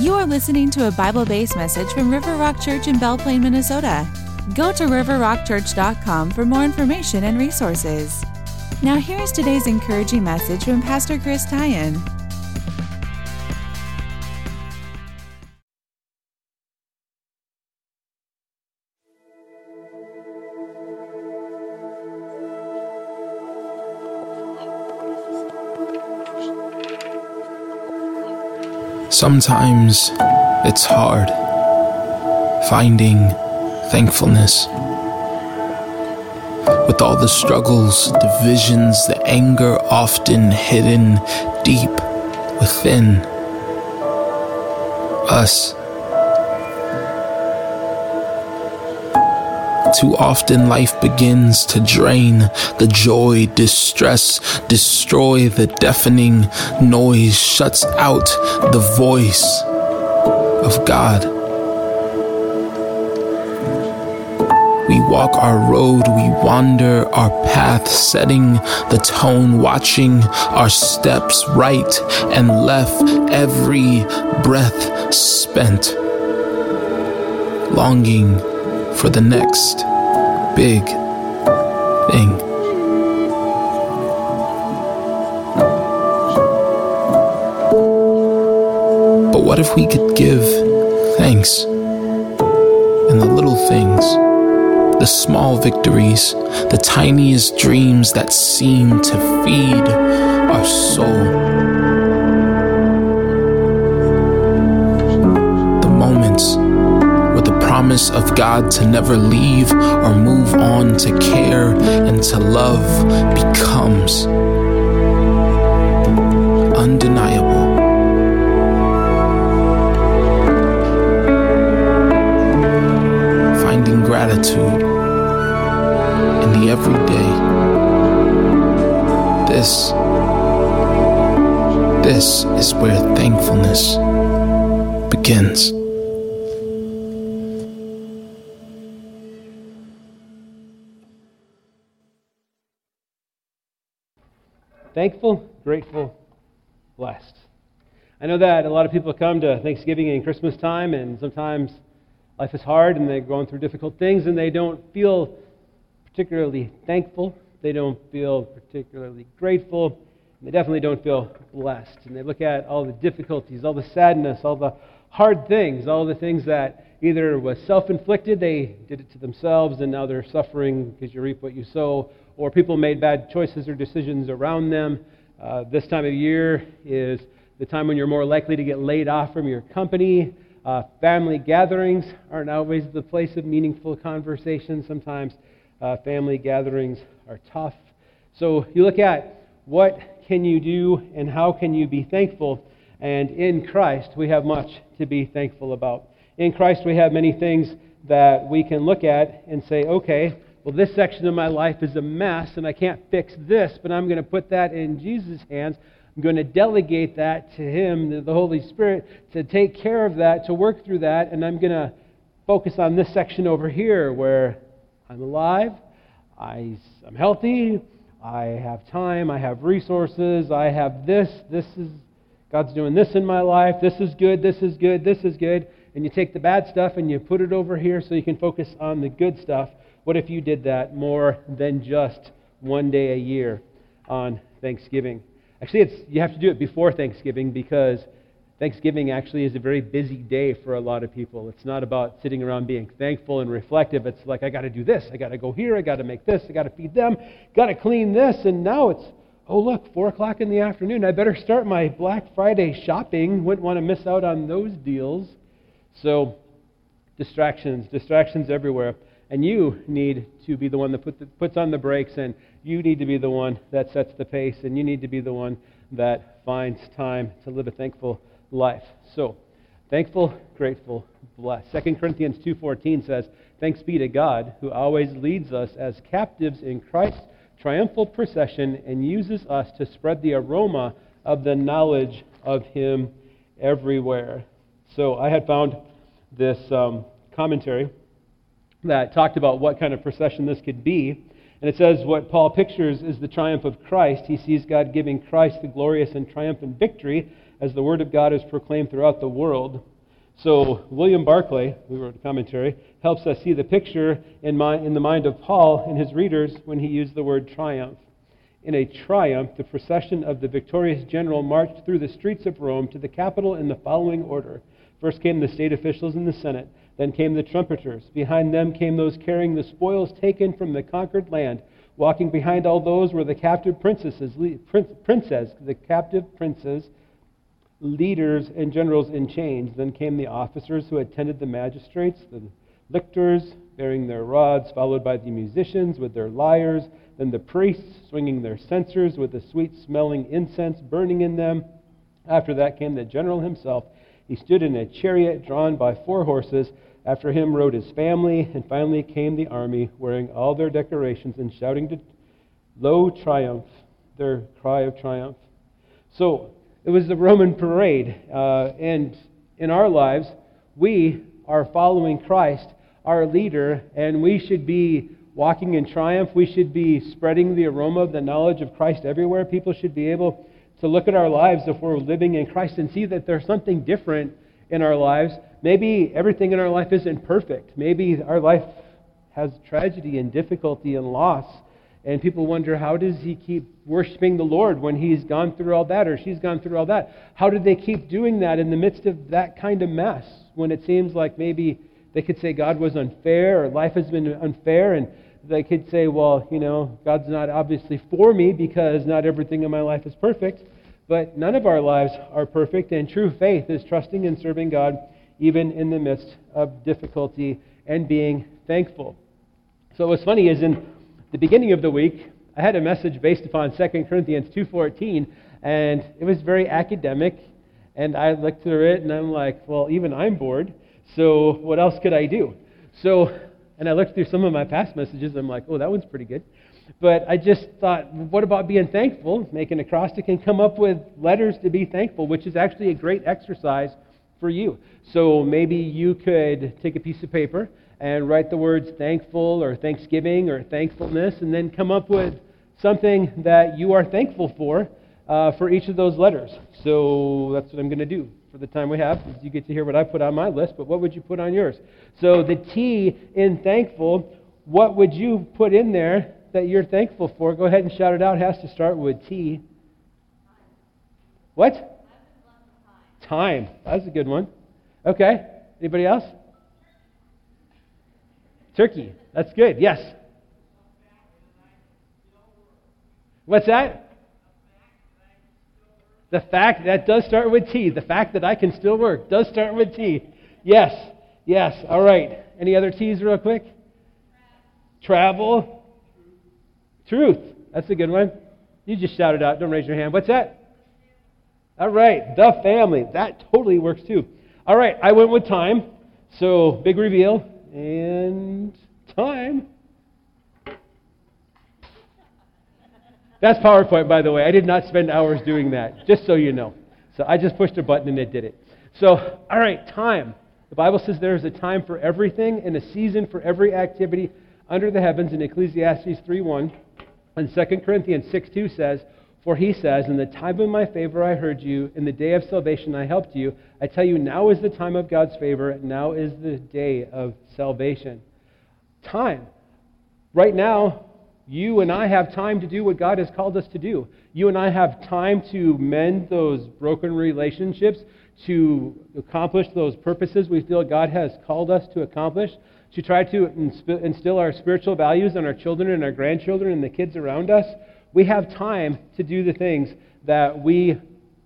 You are listening to a Bible based message from River Rock Church in Belle Plaine, Minnesota. Go to riverrockchurch.com for more information and resources. Now, here is today's encouraging message from Pastor Chris Tyan. Sometimes it's hard finding thankfulness. With all the struggles, divisions, the anger often hidden deep within us. Too often life begins to drain the joy, distress, destroy the deafening noise, shuts out the voice of God. We walk our road, we wander our path, setting the tone, watching our steps right and left, every breath spent, longing for the next big thing. But what if we could give thanks in the little things, the small victories, the tiniest dreams that seem to feed our soul? Promise of God to never leave or move on to care and to love becomes undeniable. Finding gratitude in the everyday. This, this is where thankfulness begins. Thankful, grateful, blessed. I know that a lot of people come to Thanksgiving and Christmas time, and sometimes life is hard and they're going through difficult things and they don't feel particularly thankful. They don't feel particularly grateful. They definitely don't feel blessed. And they look at all the difficulties, all the sadness, all the hard things, all the things that either was self inflicted, they did it to themselves, and now they're suffering because you reap what you sow, or people made bad choices or decisions around them. Uh, this time of year is the time when you're more likely to get laid off from your company. Uh, family gatherings aren't always the place of meaningful conversation. Sometimes uh, family gatherings are tough. So you look at what can you do and how can you be thankful. And in Christ, we have much to be thankful about. In Christ, we have many things that we can look at and say, okay, well, this section of my life is a mess and I can't fix this, but I'm going to put that in Jesus' hands. I'm going to delegate that to Him, the Holy Spirit, to take care of that, to work through that, and I'm going to focus on this section over here where I'm alive, I'm healthy, I have time, I have resources, I have this, this is, God's doing this in my life, this is good, this is good, this is good, and you take the bad stuff and you put it over here so you can focus on the good stuff. What if you did that more than just one day a year on Thanksgiving? Actually, it's, you have to do it before Thanksgiving because Thanksgiving actually is a very busy day for a lot of people. It's not about sitting around being thankful and reflective. It's like, I got to do this. I got to go here. I got to make this. I got to feed them. Got to clean this. And now it's, oh, look, 4 o'clock in the afternoon. I better start my Black Friday shopping. Wouldn't want to miss out on those deals. So, distractions, distractions everywhere. And you need to be the one that put the, puts on the brakes, and you need to be the one that sets the pace, and you need to be the one that finds time to live a thankful life. So, thankful, grateful, blessed. 2 Corinthians 2:14 says, "Thanks be to God who always leads us as captives in Christ's triumphal procession and uses us to spread the aroma of the knowledge of him everywhere." So, I had found this um, commentary that talked about what kind of procession this could be. And it says what Paul pictures is the triumph of Christ. He sees God giving Christ the glorious and triumphant victory as the Word of God is proclaimed throughout the world. So, William Barclay, who wrote a commentary, helps us see the picture in, my, in the mind of Paul and his readers when he used the word triumph. In a triumph, the procession of the victorious general marched through the streets of Rome to the Capitol in the following order. First came the state officials and the Senate. Then came the trumpeters. Behind them came those carrying the spoils taken from the conquered land. Walking behind all those were the captive princesses, princes, the captive princes, leaders, and generals in chains. Then came the officers who attended the magistrates, the lictors bearing their rods, followed by the musicians with their lyres then the priests swinging their censers with the sweet smelling incense burning in them. After that came the general himself. He stood in a chariot drawn by four horses. After him rode his family, and finally came the army, wearing all their decorations and shouting to low triumph, their cry of triumph. So it was the Roman parade, uh, and in our lives, we are following Christ, our leader, and we should be walking in triumph. We should be spreading the aroma of the knowledge of Christ everywhere. People should be able to look at our lives if we're living in Christ and see that there's something different in our lives. Maybe everything in our life isn't perfect. Maybe our life has tragedy and difficulty and loss. And people wonder, how does he keep worshiping the Lord when he's gone through all that or she's gone through all that? How do they keep doing that in the midst of that kind of mess when it seems like maybe they could say God was unfair or life has been unfair, and they could say, well, you know, God's not obviously for me because not everything in my life is perfect. But none of our lives are perfect, and true faith is trusting and serving God even in the midst of difficulty and being thankful. So what's funny is in the beginning of the week, I had a message based upon 2 Corinthians 2.14, and it was very academic, and I looked through it, and I'm like, well, even I'm bored. So what else could I do? So, and I looked through some of my past messages. and I'm like, oh, that one's pretty good. But I just thought, what about being thankful? Make an acrostic and come up with letters to be thankful, which is actually a great exercise for you. So maybe you could take a piece of paper and write the words thankful or thanksgiving or thankfulness, and then come up with something that you are thankful for uh, for each of those letters. So that's what I'm going to do for the time we have. You get to hear what I put on my list, but what would you put on yours? So the T in thankful, what would you put in there that you're thankful for? Go ahead and shout it out. It has to start with T. What? Time. That's a good one. Okay. Anybody else? Turkey. That's good. Yes. What's that? The fact that does start with T. The fact that I can still work does start with T. Yes, yes. All right. Any other T's, real quick? Travel. Truth. That's a good one. You just shout it out. Don't raise your hand. What's that? All right. The family. That totally works too. All right. I went with time. So, big reveal. And time. That's PowerPoint, by the way. I did not spend hours doing that, just so you know. So I just pushed a button and it did it. So, all right, time. The Bible says there is a time for everything and a season for every activity under the heavens in Ecclesiastes 3.1. And 2 Corinthians 6.2 says, For he says, In the time of my favor I heard you, in the day of salvation I helped you. I tell you, now is the time of God's favor, now is the day of salvation. Time. Right now, you and I have time to do what God has called us to do. You and I have time to mend those broken relationships, to accomplish those purposes we feel God has called us to accomplish, to try to instill our spiritual values in our children and our grandchildren and the kids around us. We have time to do the things that we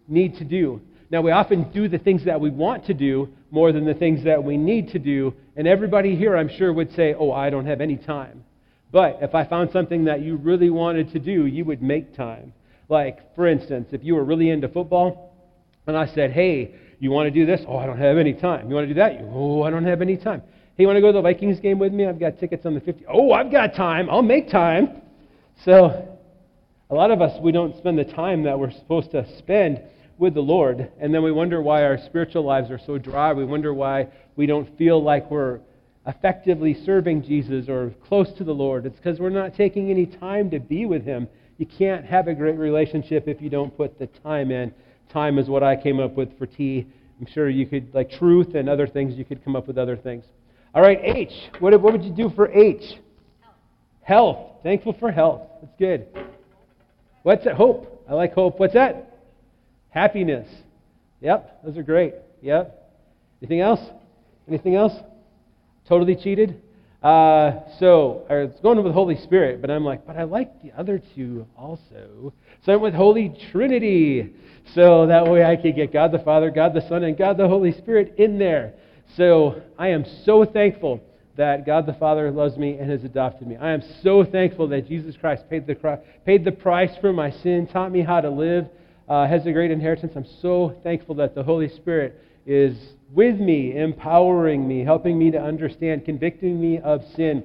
need to do. Now, we often do the things that we want to do more than the things that we need to do. And everybody here, I'm sure, would say, Oh, I don't have any time. But if I found something that you really wanted to do, you would make time. Like, for instance, if you were really into football, and I said, hey, you want to do this? Oh, I don't have any time. You want to do that? oh, I don't have any time. Hey, you want to go to the Vikings game with me? I've got tickets on the 50. Oh, I've got time. I'll make time. So, a lot of us, we don't spend the time that we're supposed to spend with the Lord, and then we wonder why our spiritual lives are so dry. We wonder why we don't feel like we're effectively serving Jesus or close to the Lord. It's because we're not taking any time to be with Him. You can't have a great relationship if you don't put the time in time is what I came up with for T. I'm sure you could, like truth and other things, you could come up with other things. All right, H. What, what would you do for H? Health. health. Thankful for health. That's good. What's that? Hope. I like hope. What's that? Happiness. Yep, those are great. Yep. Anything else? Anything else? Totally cheated? Uh, so I was going with Holy Spirit, but I'm like, but I like the other two also. So I went with Holy Trinity. So that way I could get God the Father, God the Son, and God the Holy Spirit in there. So I am so thankful that God the Father loves me and has adopted me. I am so thankful that Jesus Christ paid the, paid the price for my sin, taught me how to live, uh, has a great inheritance. I'm so thankful that the Holy Spirit is with me, empowering me, helping me to understand, convicting me of sin.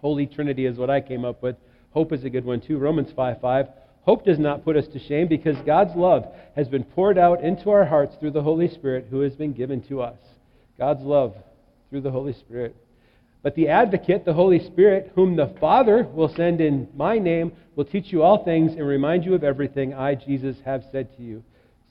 Holy Trinity is what I came up with. Hope is a good one too. Romans 5 5. Hope does not put us to shame because God's love has been poured out into our hearts through the Holy Spirit who has been given to us. God's love through the Holy Spirit. But the advocate, the Holy Spirit, whom the Father will send in my name, will teach you all things and remind you of everything I, Jesus, have said to you.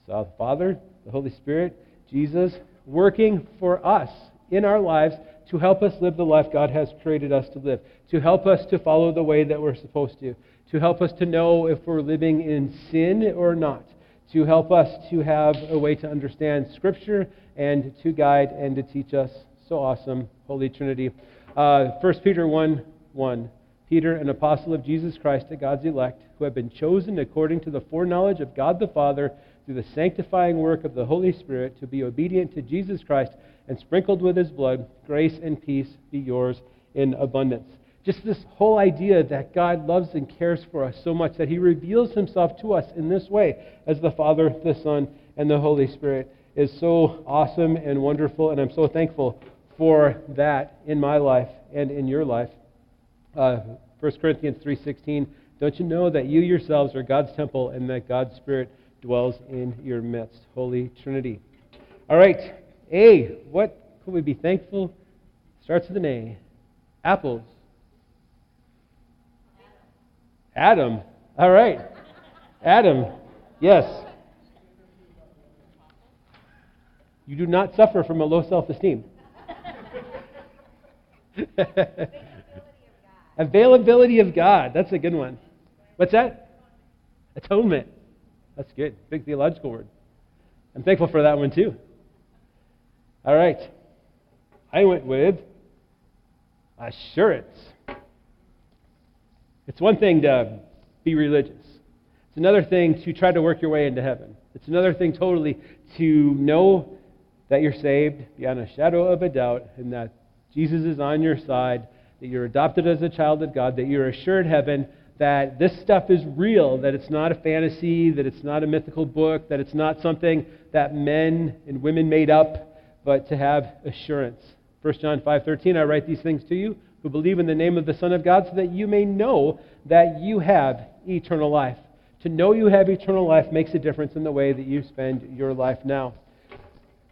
So, the Father, the Holy Spirit, Jesus, working for us in our lives to help us live the life God has created us to live, to help us to follow the way that we're supposed to, to help us to know if we're living in sin or not, to help us to have a way to understand Scripture and to guide and to teach us. So awesome, Holy Trinity. Uh, 1 Peter 1 1. Peter, an apostle of Jesus Christ to God's elect, who have been chosen according to the foreknowledge of God the Father through the sanctifying work of the Holy Spirit to be obedient to Jesus Christ and sprinkled with his blood, grace and peace be yours in abundance. Just this whole idea that God loves and cares for us so much that he reveals himself to us in this way as the Father, the Son, and the Holy Spirit is so awesome and wonderful, and I'm so thankful for that in my life and in your life. Uh, 1 Corinthians 3.16, don't you know that you yourselves are God's temple and that God's Spirit dwells in your midst. Holy Trinity. All right. A. What could we be thankful? Starts with an A. Apples. Adam. All right. Adam. Yes. You do not suffer from a low self esteem. Availability of God. That's a good one. What's that? Atonement. That's good. Big theological word. I'm thankful for that one too. All right. I went with assurance. It's one thing to be religious, it's another thing to try to work your way into heaven. It's another thing totally to know that you're saved beyond a shadow of a doubt and that Jesus is on your side, that you're adopted as a child of God, that you're assured heaven, that this stuff is real, that it's not a fantasy, that it's not a mythical book, that it's not something that men and women made up, but to have assurance. 1 John 5:13 I write these things to you who believe in the name of the Son of God so that you may know that you have eternal life. To know you have eternal life makes a difference in the way that you spend your life now.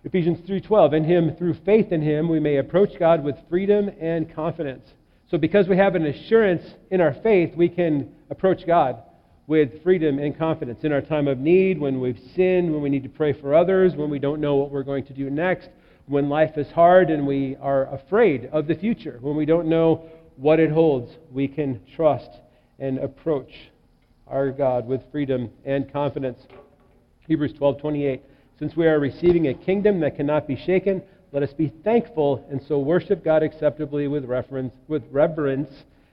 Ephesians 3:12 In him through faith in him we may approach God with freedom and confidence. So, because we have an assurance in our faith, we can approach God with freedom and confidence in our time of need, when we've sinned, when we need to pray for others, when we don't know what we're going to do next, when life is hard and we are afraid of the future, when we don't know what it holds, we can trust and approach our God with freedom and confidence. Hebrews 12:28 Since we are receiving a kingdom that cannot be shaken, let us be thankful and so worship God acceptably with reverence, with reverence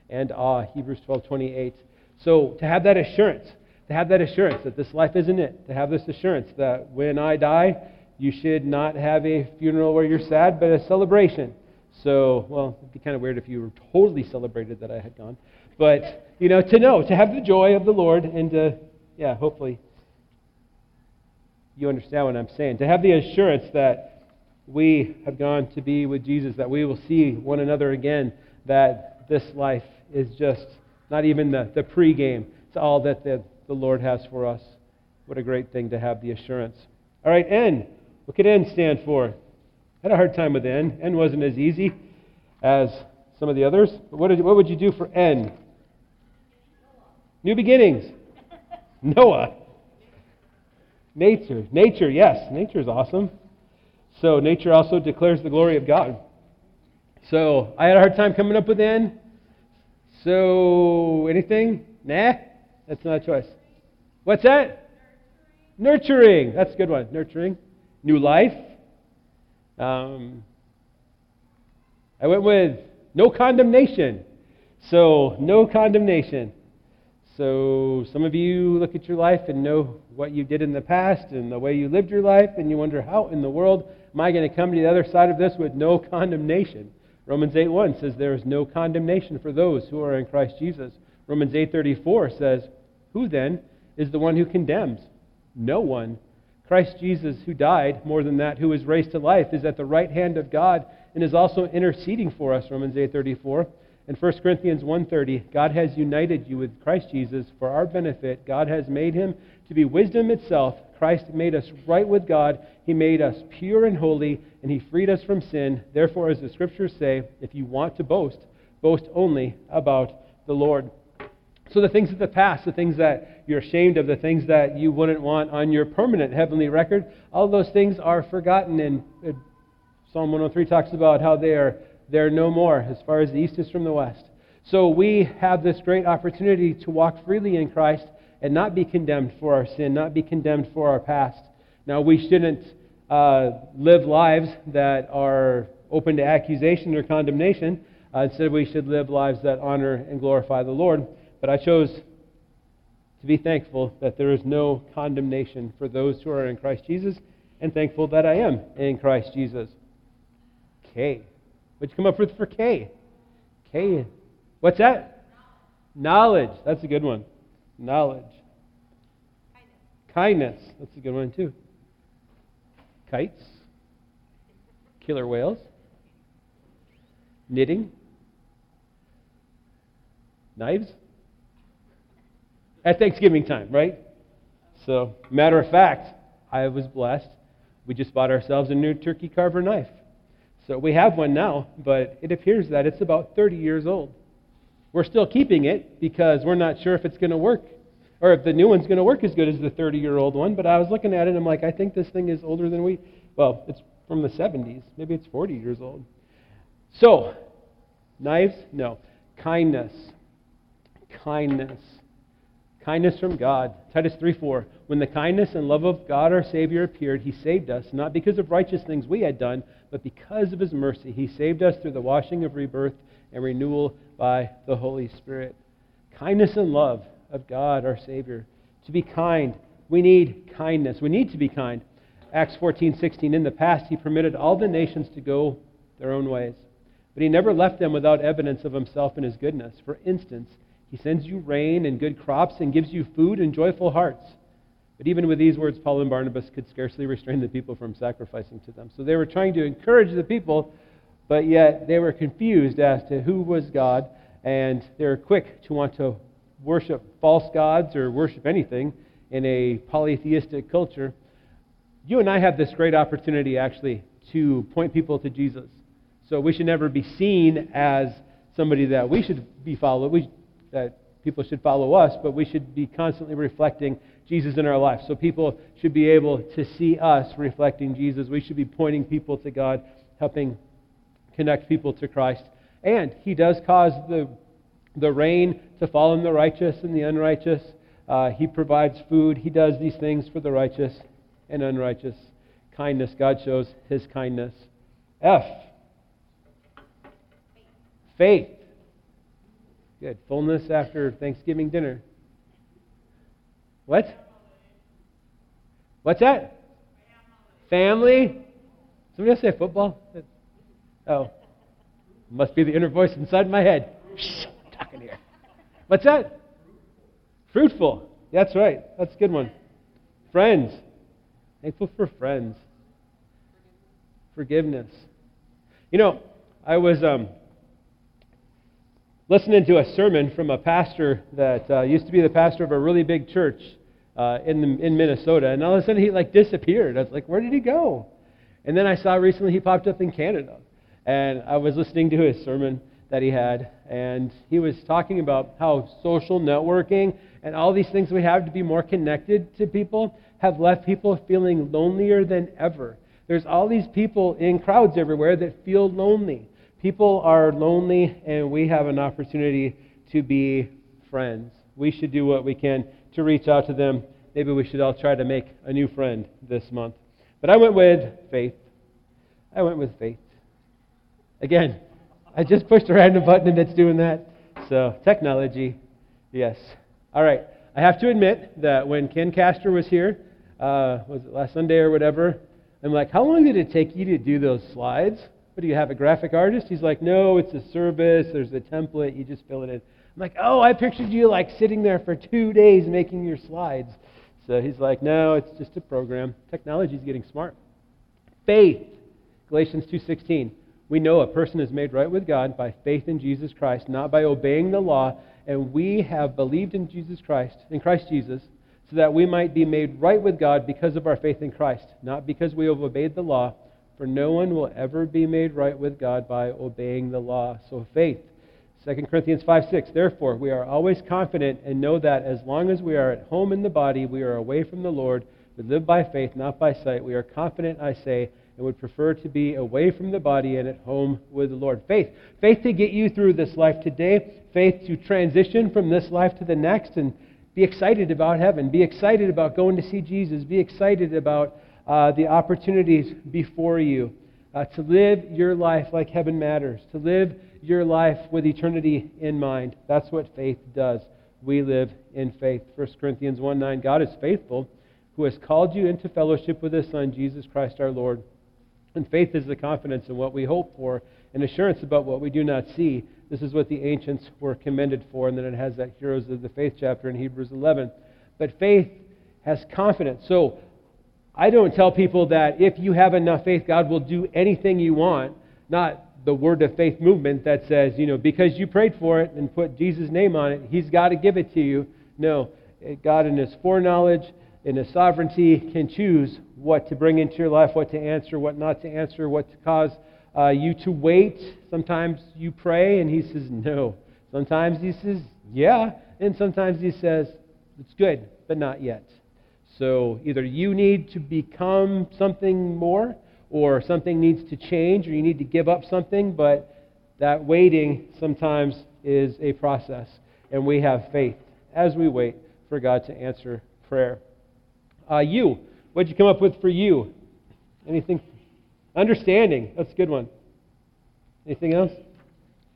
and awe. Hebrews 12:28. So to have that assurance, to have that assurance that this life isn't it, to have this assurance that when I die, you should not have a funeral where you're sad, but a celebration. So, well, it'd be kind of weird if you were totally celebrated that I had gone. But, you know, to know, to have the joy of the Lord and to, yeah, hopefully you understand what I'm saying. To have the assurance that we have gone to be with Jesus, that we will see one another again, that this life is just not even the, the pre-game. It's all that the, the Lord has for us. What a great thing to have the assurance. All right, N. What could N stand for? I had a hard time with N. N wasn't as easy as some of the others. But what, did, what would you do for N? New beginnings. Noah. Nature. Nature, yes. Nature is awesome. So, nature also declares the glory of God. So, I had a hard time coming up with N. So, anything? Nah, that's not a choice. What's that? Nurturing. That's a good one. Nurturing. New life. Um, I went with no condemnation. So, no condemnation. So, some of you look at your life and know what you did in the past and the way you lived your life, and you wonder, how in the world am I going to come to the other side of this with no condemnation? Romans 8:1 says there is no condemnation for those who are in Christ Jesus. Romans 8:34 says, "Who then is the one who condemns? No one. Christ Jesus, who died, more than that, who was raised to life, is at the right hand of God and is also interceding for us." Romans 8:34. In 1 Corinthians 1:30, God has united you with Christ Jesus for our benefit. God has made him to be wisdom itself. Christ made us right with God. He made us pure and holy, and he freed us from sin. Therefore, as the scriptures say, if you want to boast, boast only about the Lord. So the things of the past, the things that you're ashamed of, the things that you wouldn't want on your permanent heavenly record, all those things are forgotten. And uh, Psalm 103 talks about how they are they're no more as far as the east is from the west. So we have this great opportunity to walk freely in Christ and not be condemned for our sin, not be condemned for our past. Now, we shouldn't uh, live lives that are open to accusation or condemnation. Uh, instead, we should live lives that honor and glorify the Lord. But I chose to be thankful that there is no condemnation for those who are in Christ Jesus, and thankful that I am in Christ Jesus. Okay. What'd you come up with for K? K. What's that? Knowledge. That's a good one. Knowledge. Kindness. Kindness. That's a good one, too. Kites. Killer whales. Knitting. Knives. At Thanksgiving time, right? So, matter of fact, I was blessed. We just bought ourselves a new turkey carver knife. So we have one now, but it appears that it's about 30 years old. We're still keeping it because we're not sure if it's going to work or if the new one's going to work as good as the 30 year old one. But I was looking at it and I'm like, I think this thing is older than we. Well, it's from the 70s. Maybe it's 40 years old. So, knives? No. Kindness. Kindness. Kindness from God. Titus 3 4. When the kindness and love of God our Savior appeared, He saved us, not because of righteous things we had done, but because of His mercy. He saved us through the washing of rebirth and renewal by the Holy Spirit. Kindness and love of God our Savior. To be kind, we need kindness. We need to be kind. Acts 14 16. In the past, He permitted all the nations to go their own ways, but He never left them without evidence of Himself and His goodness. For instance, he sends you rain and good crops and gives you food and joyful hearts. But even with these words, Paul and Barnabas could scarcely restrain the people from sacrificing to them. So they were trying to encourage the people, but yet they were confused as to who was God, and they were quick to want to worship false gods or worship anything in a polytheistic culture. You and I have this great opportunity, actually, to point people to Jesus. So we should never be seen as somebody that we should be followed. We that people should follow us, but we should be constantly reflecting Jesus in our life. So people should be able to see us reflecting Jesus. We should be pointing people to God, helping connect people to Christ. And He does cause the, the rain to fall on the righteous and the unrighteous. Uh, he provides food. He does these things for the righteous and unrighteous. Kindness. God shows His kindness. F. Faith. Good. Fullness after Thanksgiving dinner. What? What's that? Family? Somebody else say football? Oh. Must be the inner voice inside my head. Shh, I'm talking here. What's that? Fruitful. That's right. That's a good one. Friends. Thankful for friends. Forgiveness. You know, I was um, listening to a sermon from a pastor that uh, used to be the pastor of a really big church uh, in, the, in Minnesota, and all of a sudden he like disappeared. I was like, where did he go? And then I saw recently he popped up in Canada, and I was listening to his sermon that he had, and he was talking about how social networking and all these things we have to be more connected to people have left people feeling lonelier than ever. There's all these people in crowds everywhere that feel lonely. People are lonely, and we have an opportunity to be friends. We should do what we can to reach out to them. Maybe we should all try to make a new friend this month. But I went with faith. I went with faith. Again, I just pushed a random button and it's doing that. So, technology, yes. All right. I have to admit that when Ken Castor was here, uh, was it last Sunday or whatever, I'm like, how long did it take you to do those slides? What do you have, a graphic artist? He's like, no, it's a service. There's a template. You just fill it in. I'm like, oh, I pictured you like sitting there for two days making your slides. So he's like, no, it's just a program. Technology is getting smart. Faith, Galatians 2:16. We know a person is made right with God by faith in Jesus Christ, not by obeying the law, and we have believed in Jesus Christ, in Christ Jesus, so that we might be made right with God because of our faith in Christ, not because we have obeyed the law, for no one will ever be made right with God by obeying the law. So faith 2 Corinthians 5 6. Therefore, we are always confident and know that as long as we are at home in the body, we are away from the Lord. We live by faith, not by sight. We are confident, I say, and would prefer to be away from the body and at home with the Lord. Faith. Faith to get you through this life today. Faith to transition from this life to the next and be excited about heaven. Be excited about going to see Jesus. Be excited about uh, the opportunities before you. Uh, to live your life like heaven matters. To live your life with eternity in mind. That's what faith does. We live in faith. 1 Corinthians 1 9. God is faithful, who has called you into fellowship with his Son, Jesus Christ our Lord. And faith is the confidence in what we hope for and assurance about what we do not see. This is what the ancients were commended for, and then it has that Heroes of the Faith chapter in Hebrews 11. But faith has confidence. So I don't tell people that if you have enough faith, God will do anything you want. Not the word of faith movement that says, you know, because you prayed for it and put Jesus' name on it, he's got to give it to you. No, God in his foreknowledge, in his sovereignty, can choose what to bring into your life, what to answer, what not to answer, what to cause uh, you to wait. Sometimes you pray and he says no. Sometimes he says yeah, and sometimes he says it's good, but not yet. So either you need to become something more or something needs to change, or you need to give up something, but that waiting sometimes is a process. And we have faith as we wait for God to answer prayer. Uh, you, what'd you come up with for you? Anything? Understanding, that's a good one. Anything else?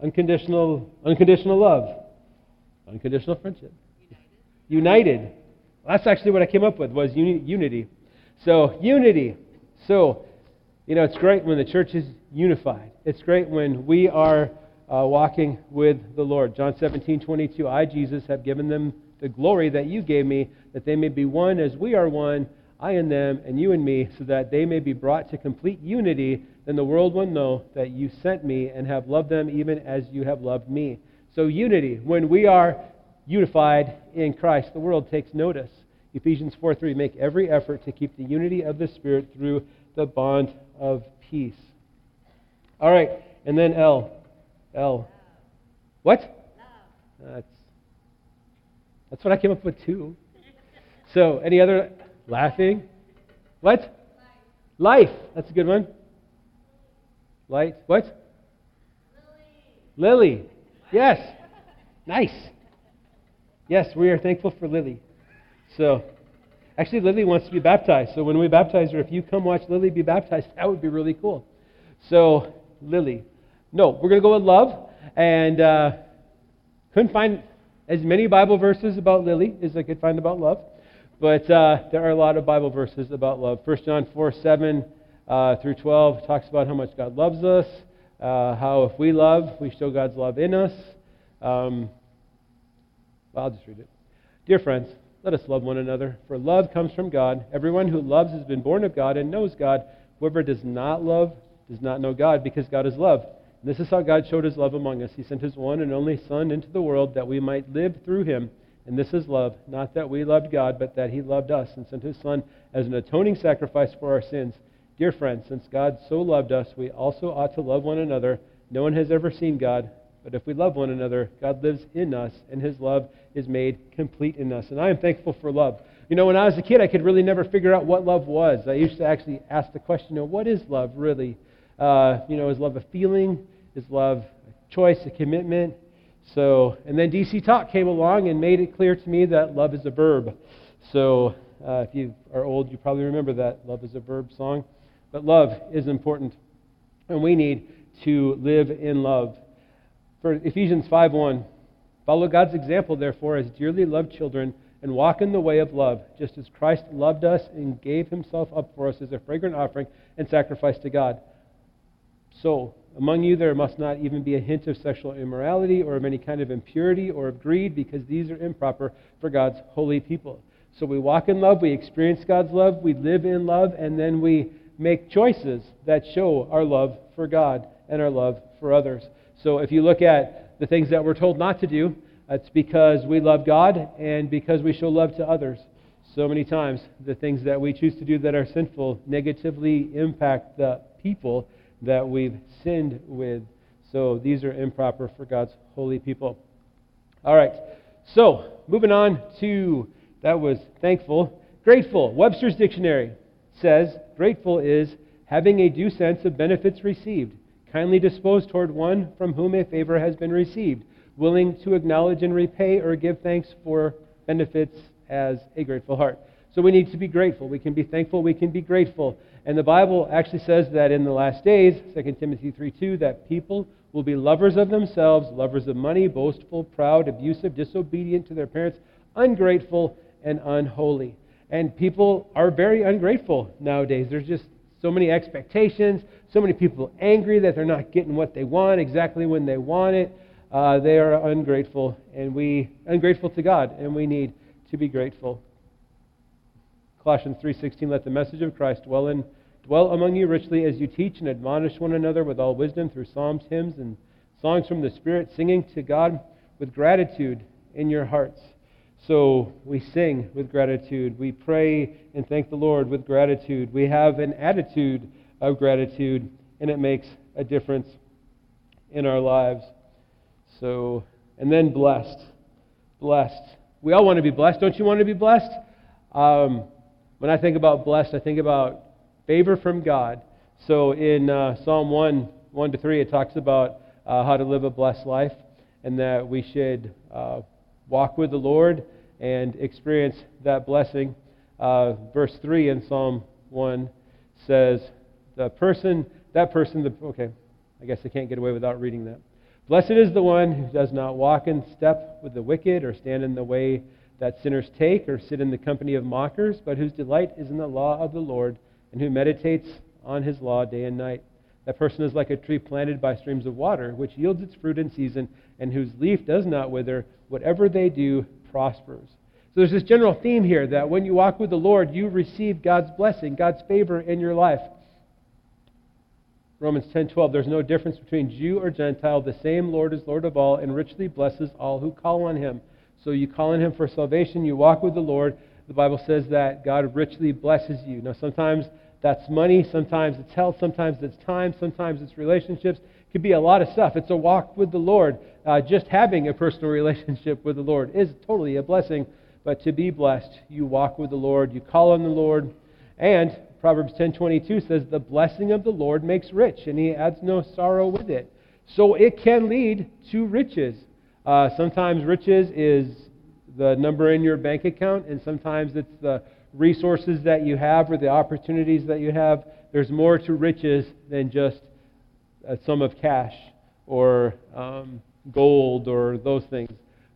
Unconditional, unconditional love, unconditional friendship, united. united. That's actually what I came up with was uni- unity. So unity. So you know, it's great when the church is unified. It's great when we are uh, walking with the Lord. John 17, 22. I, Jesus, have given them the glory that you gave me, that they may be one as we are one, I and them, and you and me, so that they may be brought to complete unity. Then the world will know that you sent me and have loved them even as you have loved me. So, unity. When we are unified in Christ, the world takes notice. Ephesians 4 3. Make every effort to keep the unity of the Spirit through the bond of peace. All right, and then L. L. What? That's, that's what I came up with too. So, any other laughing? What? Life. That's a good one. Light. What? Lily. Lily. Yes. Nice. Yes, we are thankful for Lily. So, Actually, Lily wants to be baptized. So when we baptize her, if you come watch Lily be baptized, that would be really cool. So, Lily. No, we're going to go with love. And uh, couldn't find as many Bible verses about Lily as I could find about love. But uh, there are a lot of Bible verses about love. 1 John 4 7 uh, through 12 talks about how much God loves us, uh, how if we love, we show God's love in us. Um, I'll just read it. Dear friends, let us love one another, for love comes from God. Everyone who loves has been born of God and knows God. Whoever does not love does not know God, because God is love. And this is how God showed his love among us. He sent his one and only Son into the world that we might live through him. And this is love, not that we loved God, but that he loved us and sent his Son as an atoning sacrifice for our sins. Dear friends, since God so loved us, we also ought to love one another. No one has ever seen God. But if we love one another, God lives in us, and his love is made complete in us. And I am thankful for love. You know, when I was a kid, I could really never figure out what love was. I used to actually ask the question, you know, what is love really? Uh, you know, is love a feeling? Is love a choice, a commitment? So, and then DC Talk came along and made it clear to me that love is a verb. So, uh, if you are old, you probably remember that love is a verb song. But love is important, and we need to live in love. For Ephesians 5:1, follow God's example, therefore, as dearly loved children, and walk in the way of love, just as Christ loved us and gave himself up for us as a fragrant offering and sacrifice to God. So, among you there must not even be a hint of sexual immorality or of any kind of impurity or of greed, because these are improper for God's holy people. So we walk in love, we experience God's love, we live in love, and then we make choices that show our love for God and our love for others. So if you look at the things that we're told not to do, it's because we love God and because we show love to others. So many times, the things that we choose to do that are sinful negatively impact the people that we've sinned with. So these are improper for God's holy people. All right. So, moving on to that was thankful. Grateful. Webster's Dictionary says grateful is having a due sense of benefits received, kindly disposed toward one from whom a favor has been received, willing to acknowledge and repay or give thanks for benefits as a grateful heart. So we need to be grateful. We can be thankful. We can be grateful. And the Bible actually says that in the last days, 2 Timothy 3 2, that people will be lovers of themselves, lovers of money, boastful, proud, abusive, disobedient to their parents, ungrateful, and unholy. And people are very ungrateful nowadays. There's just so many expectations, so many people angry that they're not getting what they want exactly when they want it. Uh, they are ungrateful, and we ungrateful to God, and we need to be grateful. Colossians 3:16 Let the message of Christ dwell in dwell among you richly as you teach and admonish one another with all wisdom through psalms, hymns, and songs from the Spirit, singing to God with gratitude in your hearts. So we sing with gratitude. We pray and thank the Lord with gratitude. We have an attitude of gratitude, and it makes a difference in our lives. So, and then blessed. Blessed. We all want to be blessed. Don't you want to be blessed? Um, when I think about blessed, I think about favor from God. So in uh, Psalm 1, 1 to 3, it talks about uh, how to live a blessed life and that we should uh, walk with the Lord and experience that blessing. Uh, verse 3 in Psalm 1 says, The person, that person, the, okay, I guess I can't get away without reading that. Blessed is the one who does not walk in step with the wicked, or stand in the way that sinners take, or sit in the company of mockers, but whose delight is in the law of the Lord, and who meditates on his law day and night. That person is like a tree planted by streams of water, which yields its fruit in season, and whose leaf does not wither. Whatever they do prospers. So there's this general theme here that when you walk with the Lord, you receive God's blessing, God's favor in your life. Romans 10:12 There's no difference between Jew or Gentile, the same Lord is Lord of all and richly blesses all who call on him. So you call on him for salvation, you walk with the Lord. The Bible says that God richly blesses you. Now sometimes that's money, sometimes it's health, sometimes it's time, sometimes it's relationships. It could be a lot of stuff. It's a walk with the Lord. Uh, just having a personal relationship with the Lord is totally a blessing. But to be blessed, you walk with the Lord, you call on the Lord, and Proverbs 10:22 says, "The blessing of the Lord makes rich, and He adds no sorrow with it." So it can lead to riches. Uh, sometimes riches is the number in your bank account, and sometimes it's the resources that you have or the opportunities that you have. There's more to riches than just a sum of cash or um, gold or those things.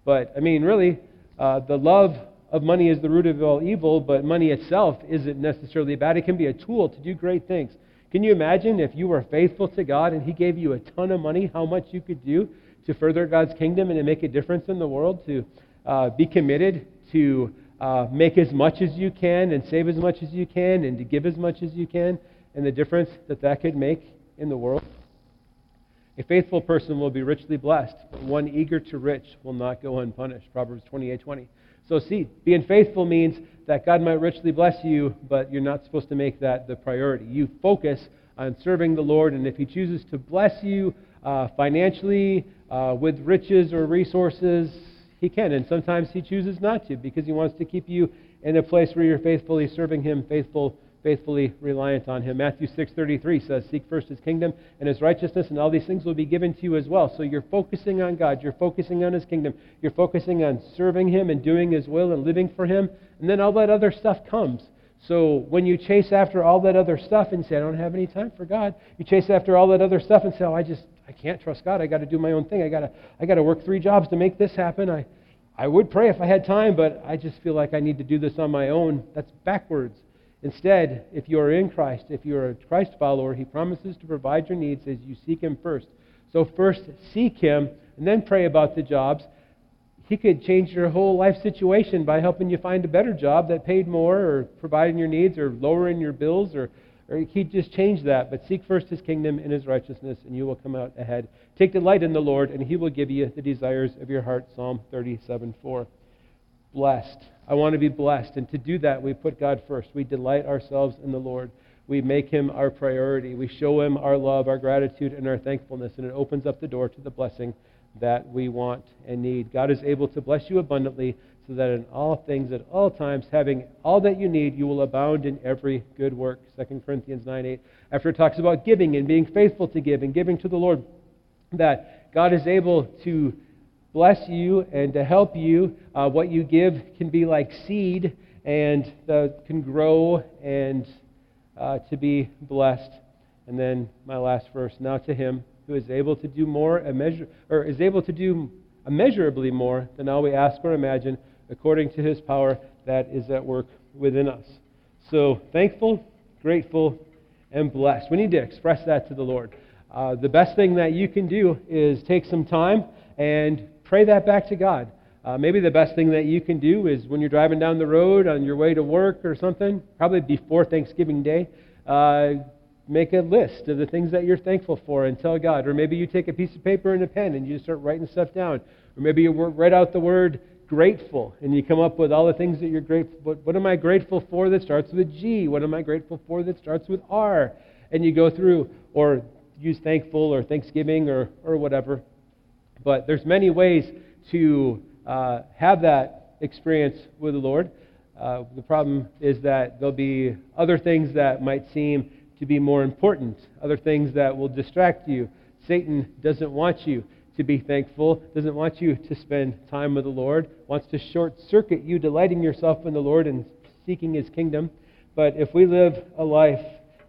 But, I mean, really, uh, the love of money is the root of all evil, but money itself isn't necessarily bad. It can be a tool to do great things. Can you imagine if you were faithful to God and He gave you a ton of money, how much you could do to further God's kingdom and to make a difference in the world, to uh, be committed to uh, make as much as you can and save as much as you can and to give as much as you can, and the difference that that could make in the world? A faithful person will be richly blessed, but one eager to rich will not go unpunished. Proverbs 28:20. So see, being faithful means that God might richly bless you, but you're not supposed to make that the priority. You focus on serving the Lord, and if He chooses to bless you uh, financially, uh, with riches or resources, He can. And sometimes He chooses not to because He wants to keep you in a place where you're faithfully serving Him, faithful faithfully reliant on him. Matthew 6:33 says, "Seek first his kingdom and his righteousness, and all these things will be given to you as well." So you're focusing on God, you're focusing on his kingdom, you're focusing on serving him and doing his will and living for him, and then all that other stuff comes. So when you chase after all that other stuff and say, "I don't have any time for God," you chase after all that other stuff and say, "Oh, I just I can't trust God. I got to do my own thing. I got to I got to work three jobs to make this happen." I I would pray if I had time, but I just feel like I need to do this on my own. That's backwards. Instead, if you are in Christ, if you are a Christ follower, He promises to provide your needs as you seek Him first. So, first seek Him and then pray about the jobs. He could change your whole life situation by helping you find a better job that paid more, or providing your needs, or lowering your bills, or, or He'd just change that. But seek first His kingdom and His righteousness, and you will come out ahead. Take delight in the Lord, and He will give you the desires of your heart. Psalm 37 4. Blessed I want to be blessed. And to do that, we put God first. We delight ourselves in the Lord. We make him our priority. We show him our love, our gratitude, and our thankfulness. And it opens up the door to the blessing that we want and need. God is able to bless you abundantly so that in all things, at all times, having all that you need, you will abound in every good work. 2 Corinthians 9 8. After it talks about giving and being faithful to give and giving to the Lord, that God is able to bless you and to help you. Uh, what you give can be like seed and uh, can grow and uh, to be blessed. And then my last verse now to him who is able to do more, measure, or is able to do immeasurably more than all we ask or imagine, according to his power that is at work within us. So thankful, grateful, and blessed. We need to express that to the Lord. Uh, the best thing that you can do is take some time and pray that back to God. Uh, maybe the best thing that you can do is when you're driving down the road on your way to work or something, probably before Thanksgiving Day, uh, make a list of the things that you're thankful for and tell God. Or maybe you take a piece of paper and a pen and you start writing stuff down. Or maybe you write out the word grateful and you come up with all the things that you're grateful for. What am I grateful for that starts with G? What am I grateful for that starts with R? And you go through, or use thankful or thanksgiving or, or whatever. But there's many ways to uh, have that experience with the Lord. Uh, the problem is that there'll be other things that might seem to be more important, other things that will distract you. Satan doesn't want you to be thankful, doesn't want you to spend time with the Lord, wants to short circuit you delighting yourself in the Lord and seeking his kingdom. But if we live a life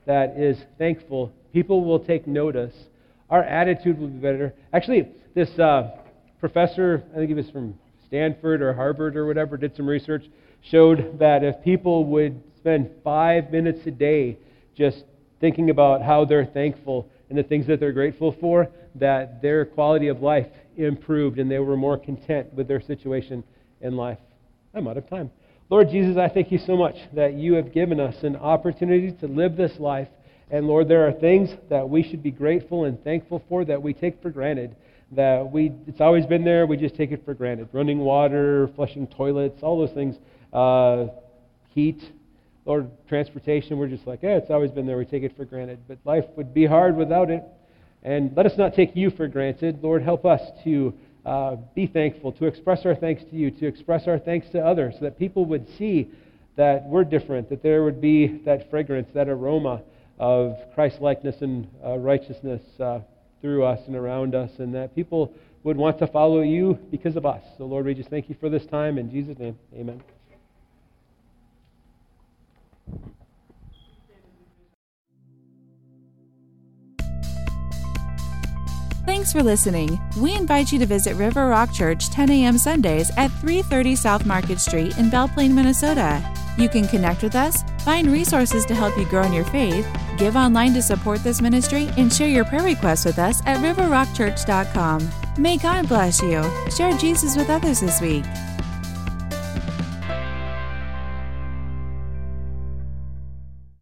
that is thankful, people will take notice. Our attitude will be better. Actually, this uh, professor, I think he was from Stanford or Harvard or whatever, did some research, showed that if people would spend five minutes a day just thinking about how they're thankful and the things that they're grateful for, that their quality of life improved and they were more content with their situation in life. I'm out of time. Lord Jesus, I thank you so much that you have given us an opportunity to live this life. And Lord, there are things that we should be grateful and thankful for that we take for granted that we it's always been there. We just take it for granted. Running water, flushing toilets, all those things. Uh, heat, or transportation. We're just like, yeah, it's always been there. We take it for granted. But life would be hard without it. And let us not take you for granted. Lord, help us to uh, be thankful, to express our thanks to you, to express our thanks to others, so that people would see that we're different, that there would be that fragrance, that aroma of Christ likeness and uh, righteousness. Uh, through us and around us, and that people would want to follow you because of us. So, Lord, we just thank you for this time. In Jesus' name, amen. Thanks for listening. We invite you to visit River Rock Church 10 a.m. Sundays at 330 South Market Street in Belle Plaine, Minnesota. You can connect with us, find resources to help you grow in your faith, give online to support this ministry, and share your prayer requests with us at riverrockchurch.com. May God bless you. Share Jesus with others this week.